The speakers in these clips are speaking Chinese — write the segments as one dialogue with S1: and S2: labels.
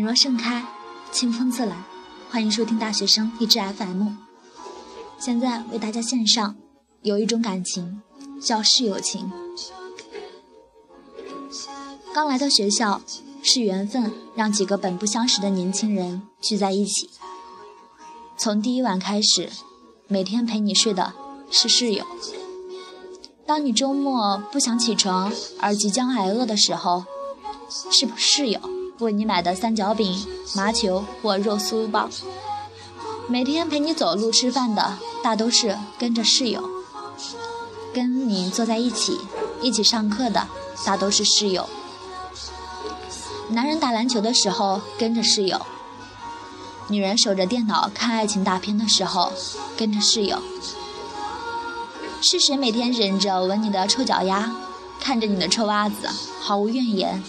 S1: 你若盛开，清风自来。欢迎收听大学生励志 FM。现在为大家献上有一种感情叫室友情。刚来到学校，是缘分让几个本不相识的年轻人聚在一起。从第一晚开始，每天陪你睡的是室友。当你周末不想起床而即将挨饿的时候，是室友为你买的三角饼、麻球或肉酥包。每天陪你走路吃饭的大都是跟着室友。跟你坐在一起一起上课的大都是室友。男人打篮球的时候跟着室友。女人守着电脑看爱情大片的时候跟着室友。是谁每天忍着闻你的臭脚丫，看着你的臭袜子，毫无怨言？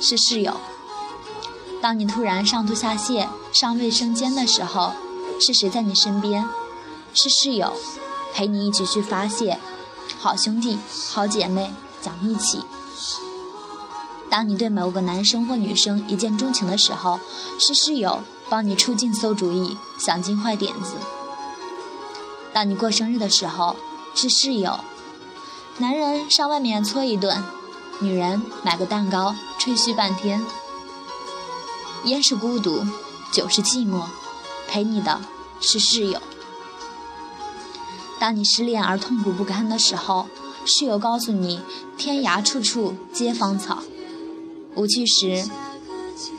S1: 是室友。当你突然上吐下泻、上卫生间的时候，是谁在你身边？是室友，陪你一起去发泄。好兄弟、好姐妹讲义气。当你对某个男生或女生一见钟情的时候，是室友帮你出尽馊主意、想尽坏点子。当你过生日的时候。是室友，男人上外面搓一顿，女人买个蛋糕吹嘘半天。烟是孤独，酒是寂寞，陪你的是室友。当你失恋而痛苦不堪的时候，室友告诉你天涯处处皆芳草。无趣时，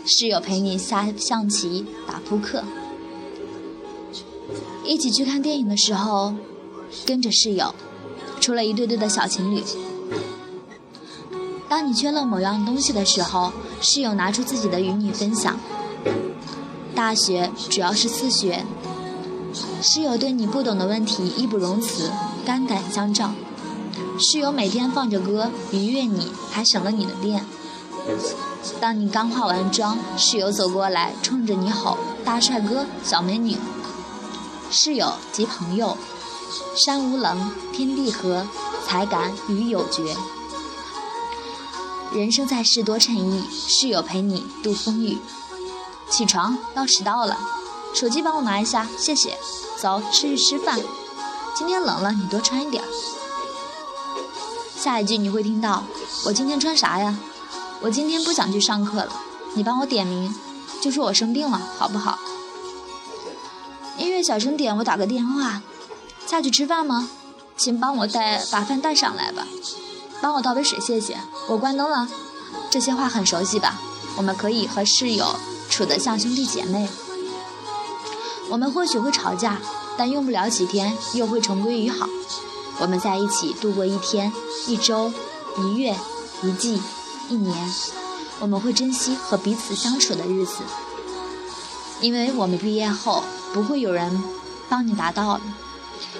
S1: 室友陪你下象棋打扑克。一起去看电影的时候。跟着室友，除了一对对的小情侣。当你缺了某样东西的时候，室友拿出自己的与你分享。大学主要是自学，室友对你不懂的问题义不容辞，肝胆相照。室友每天放着歌愉悦你，还省了你的电。当你刚化完妆，室友走过来冲着你吼：“大帅哥，小美女。”室友及朋友。山无棱，天地合，才敢与有绝。人生在世多衬意，室友陪你度风雨。起床要迟到了，手机帮我拿一下，谢谢。走，出去吃饭。今天冷了，你多穿一点。下一句你会听到：我今天穿啥呀？我今天不想去上课了，你帮我点名，就说我生病了，好不好？音乐小声点，我打个电话。下去吃饭吗？请帮我带把饭带上来吧。帮我倒杯水，谢谢。我关灯了。这些话很熟悉吧？我们可以和室友处得像兄弟姐妹。我们或许会吵架，但用不了几天又会重归于好。我们在一起度过一天、一周、一月、一季、一年。我们会珍惜和彼此相处的日子，因为我们毕业后不会有人帮你达到了。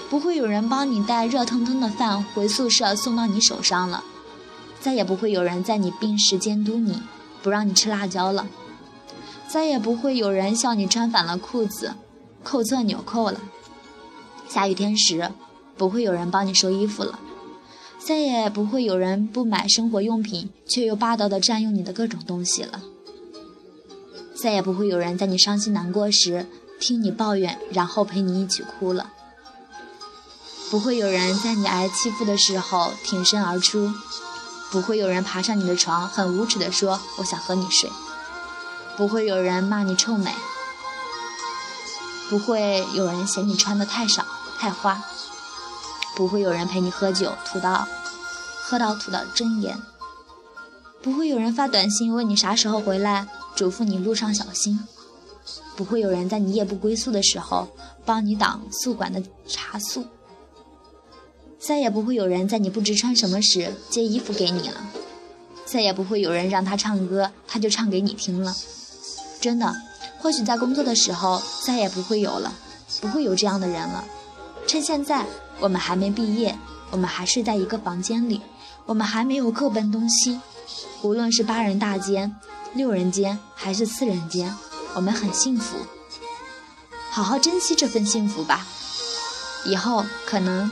S1: 不会有人帮你带热腾腾的饭回宿舍送到你手上了，再也不会有人在你病时监督你，不让你吃辣椒了，再也不会有人笑你穿反了裤子，扣错纽扣了，下雨天时不会有人帮你收衣服了，再也不会有人不买生活用品却又霸道的占用你的各种东西了，再也不会有人在你伤心难过时听你抱怨，然后陪你一起哭了。不会有人在你挨欺负的时候挺身而出，不会有人爬上你的床很无耻地说“我想和你睡”，不会有人骂你臭美，不会有人嫌你穿的太少太花，不会有人陪你喝酒吐到喝到吐到真言，不会有人发短信问你啥时候回来，嘱咐你路上小心，不会有人在你夜不归宿的时候帮你挡宿管的查宿。再也不会有人在你不知穿什么时借衣服给你了，再也不会有人让他唱歌，他就唱给你听了。真的，或许在工作的时候再也不会有了，不会有这样的人了。趁现在我们还没毕业，我们还睡在一个房间里，我们还没有各奔东西。无论是八人大间、六人间还是四人间，我们很幸福。好好珍惜这份幸福吧，以后可能。